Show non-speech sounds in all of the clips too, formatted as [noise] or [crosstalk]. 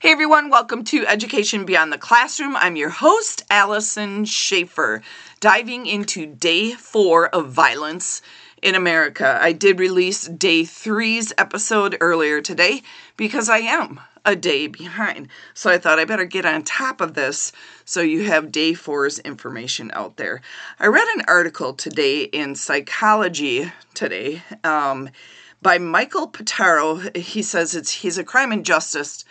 Hey everyone, welcome to Education Beyond the Classroom. I'm your host, Allison Schaefer, diving into day four of violence in America. I did release day three's episode earlier today because I am a day behind. So I thought I better get on top of this so you have day four's information out there. I read an article today in Psychology Today. Um, by Michael Pitaro. He says it's he's a crime and justice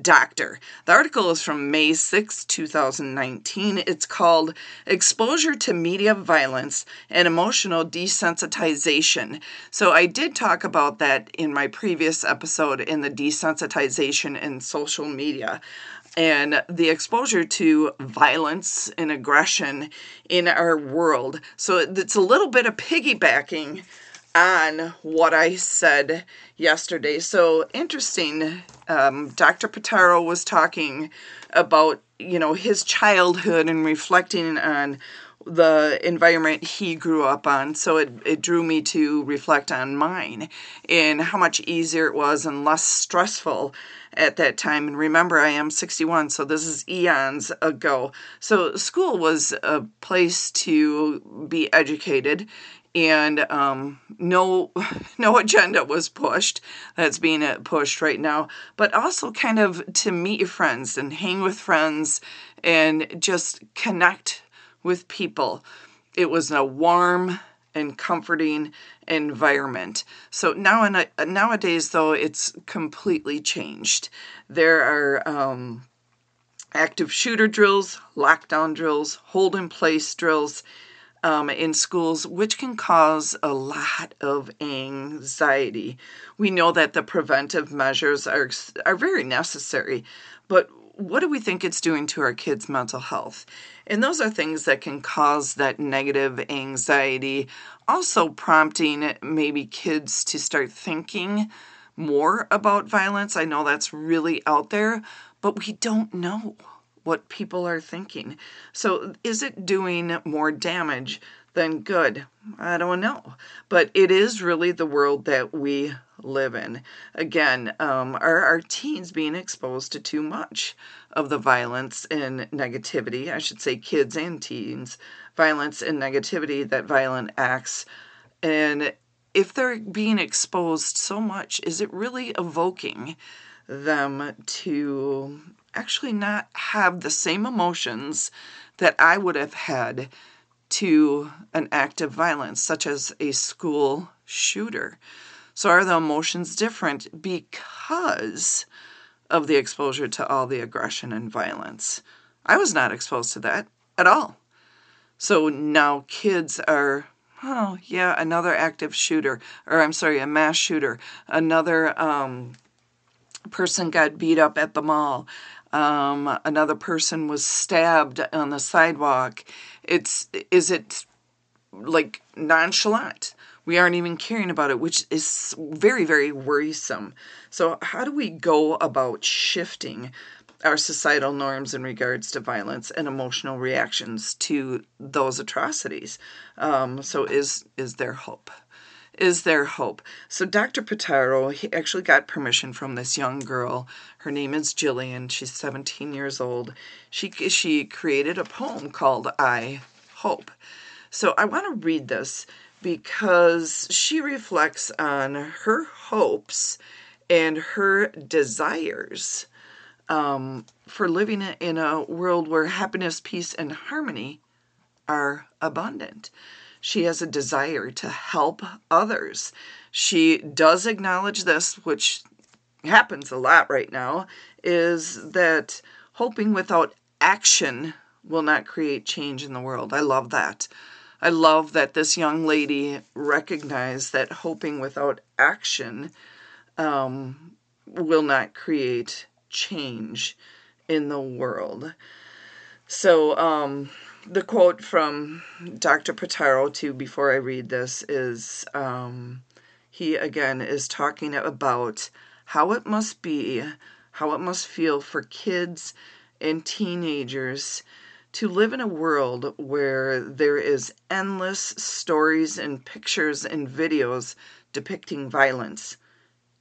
doctor. The article is from May 6, 2019. It's called Exposure to Media Violence and Emotional Desensitization. So I did talk about that in my previous episode in the desensitization in social media and the exposure to violence and aggression in our world. So it's a little bit of piggybacking on what I said yesterday. So interesting. Um, Dr. Pitaro was talking about, you know, his childhood and reflecting on the environment he grew up on. So it, it drew me to reflect on mine and how much easier it was and less stressful at that time. And remember, I am 61, so this is eons ago. So school was a place to be educated and um, no [laughs] no agenda was pushed that's being uh, pushed right now. But also kind of to meet your friends and hang with friends and just connect with people. It was a warm and comforting environment. So now in a, nowadays though it's completely changed. There are um, active shooter drills lockdown drills hold in place drills um, in schools, which can cause a lot of anxiety. We know that the preventive measures are, are very necessary, but what do we think it's doing to our kids' mental health? And those are things that can cause that negative anxiety, also prompting maybe kids to start thinking more about violence. I know that's really out there, but we don't know what people are thinking. So, is it doing more damage than good? I don't know. But it is really the world that we live in. Again, um, are our teens being exposed to too much of the violence and negativity? I should say, kids and teens, violence and negativity that violent acts. And if they're being exposed so much, is it really evoking them to actually not have the same emotions that I would have had to an act of violence, such as a school shooter. So, are the emotions different because of the exposure to all the aggression and violence? I was not exposed to that at all. So now kids are, oh, yeah, another active shooter, or I'm sorry, a mass shooter, another um, person got beat up at the mall, um, another person was stabbed on the sidewalk. It's is it like nonchalant? We aren't even caring about it, which is very very worrisome. So how do we go about shifting our societal norms in regards to violence and emotional reactions to those atrocities? Um, so is is there hope? Is there hope? So Dr. Pitaro, he actually got permission from this young girl. Her name is Jillian. She's 17 years old. She she created a poem called I Hope. So I want to read this because she reflects on her hopes and her desires um, for living in a world where happiness, peace, and harmony are abundant. She has a desire to help others. She does acknowledge this, which happens a lot right now, is that hoping without action will not create change in the world. I love that. I love that this young lady recognized that hoping without action um, will not create change in the world. So, um, the quote from Dr. Pitaro, too, before I read this, is um, he again is talking about how it must be, how it must feel for kids and teenagers to live in a world where there is endless stories and pictures and videos depicting violence,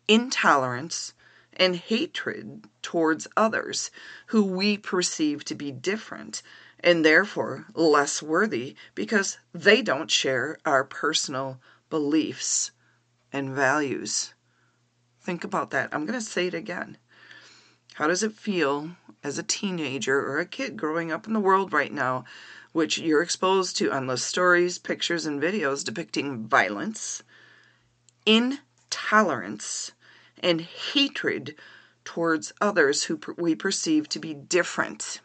intolerance, and hatred towards others who we perceive to be different and therefore less worthy because they don't share our personal beliefs and values. Think about that. I'm going to say it again. How does it feel as a teenager or a kid growing up in the world right now, which you're exposed to endless stories, pictures, and videos depicting violence, intolerance, and hatred towards others who we perceive to be different,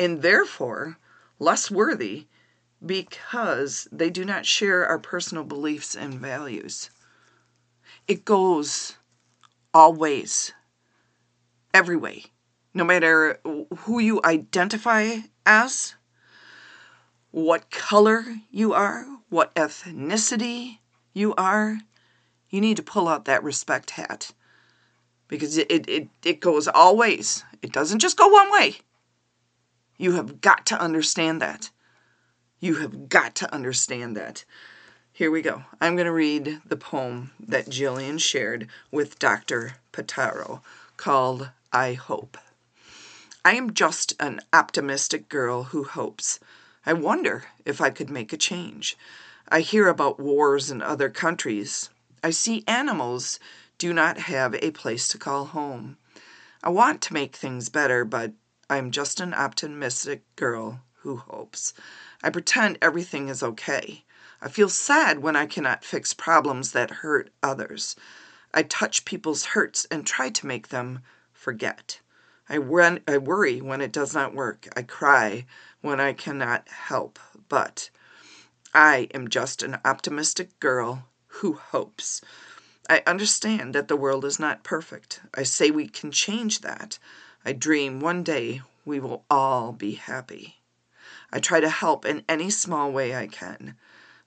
and therefore less worthy because they do not share our personal beliefs and values. It goes all ways, every way, no matter who you identify as, what color you are, what ethnicity you are, you need to pull out that respect hat because it, it, it, goes all ways. It doesn't just go one way. You have got to understand that. You have got to understand that. Here we go. I'm going to read the poem that Jillian shared with Dr. Pitaro called I Hope. I am just an optimistic girl who hopes. I wonder if I could make a change. I hear about wars in other countries. I see animals do not have a place to call home. I want to make things better, but I'm just an optimistic girl who hopes. I pretend everything is okay. I feel sad when I cannot fix problems that hurt others. I touch people's hurts and try to make them forget. I, I worry when it does not work. I cry when I cannot help. But I am just an optimistic girl who hopes. I understand that the world is not perfect. I say we can change that. I dream one day we will all be happy. I try to help in any small way I can.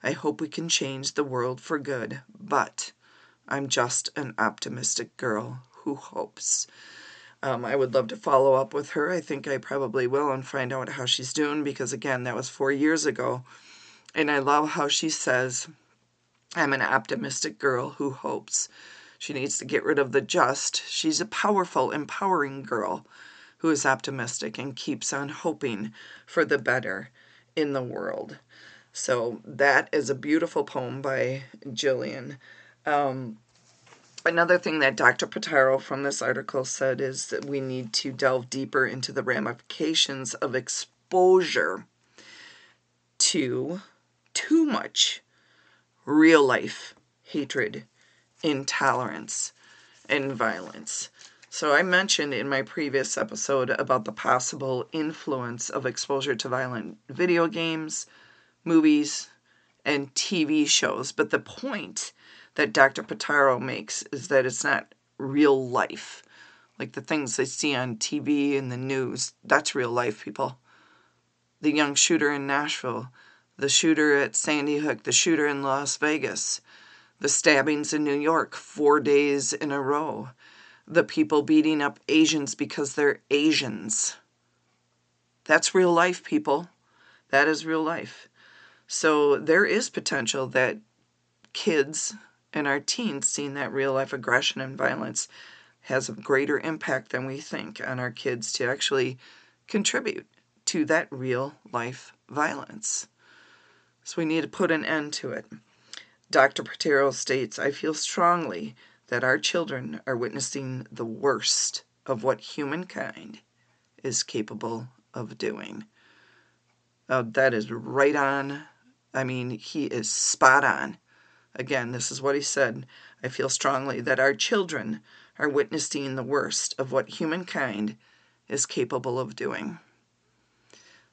I hope we can change the world for good, but I'm just an optimistic girl who hopes. Um, I would love to follow up with her. I think I probably will and find out how she's doing because, again, that was four years ago. And I love how she says, I'm an optimistic girl who hopes. She needs to get rid of the just. She's a powerful, empowering girl who is optimistic and keeps on hoping for the better in the world. So that is a beautiful poem by Jillian. Um, another thing that Dr. Pitaro from this article said is that we need to delve deeper into the ramifications of exposure to too much real life hatred, intolerance, and violence. So, I mentioned in my previous episode about the possible influence of exposure to violent video games, movies and TV shows. But the point that Dr. Pitaro makes is that it's not real life. Like the things they see on TV and the news, that's real life, people. The young shooter in Nashville, the shooter at Sandy Hook, the shooter in Las Vegas, the stabbings in New York four days in a row, the people beating up Asians because they're Asians. That's real life, people. That is real life. So there is potential that kids and our teens seeing that real life aggression and violence has a greater impact than we think on our kids to actually contribute to that real life violence. So we need to put an end to it. Dr. Pitaro states I feel strongly that our children are witnessing the worst of what humankind is capable of doing. Now, that is right on I mean, he is spot on. Again, this is what he said. I feel strongly that our children are witnessing the worst of what humankind is capable of doing.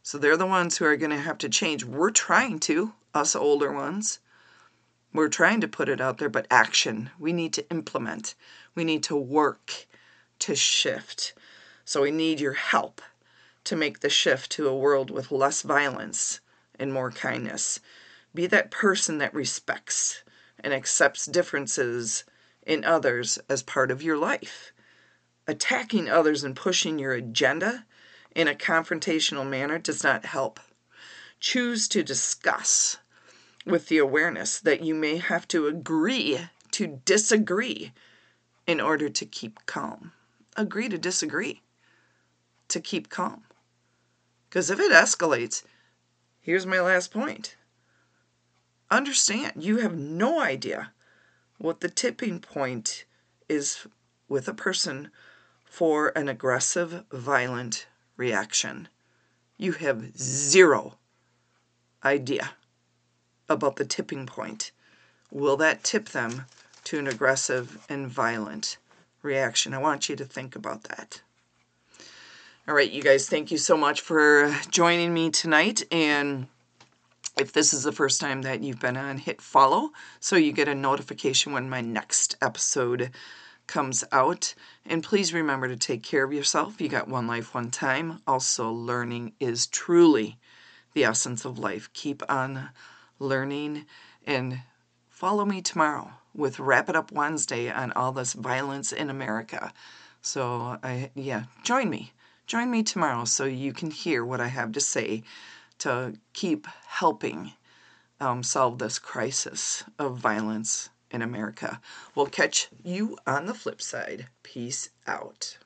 So they're the ones who are going to have to change. We're trying to, us older ones. We're trying to put it out there, but action. We need to implement. We need to work to shift. So we need your help to make the shift to a world with less violence and more kindness. Be that person that respects and accepts differences in others as part of your life. Attacking others and pushing your agenda in a confrontational manner does not help. Choose to discuss Mm. with the awareness that you may have to agree to disagree in order to keep calm. Agree to disagree to keep calm. Because if it escalates, here's my last point. Understand, you have no idea what the tipping point is with a person for an aggressive, violent reaction. You have zero idea about the tipping point. Will that tip them to an aggressive and violent reaction? I want you to think about that. All right, you guys, thank you so much for joining me tonight. And if this is the first time that you've been on, hit follow so you get a notification when my next episode comes out. And please remember to take care of yourself. You got one life, one time. Also, learning is truly the essence of life. Keep on learning and follow me tomorrow with Wrap It Up Wednesday on all this violence in America. So, I yeah, join me. Join me tomorrow so you can hear what I have to say to keep helping um, solve this crisis of violence in America. We'll catch you on the flip side. Peace out.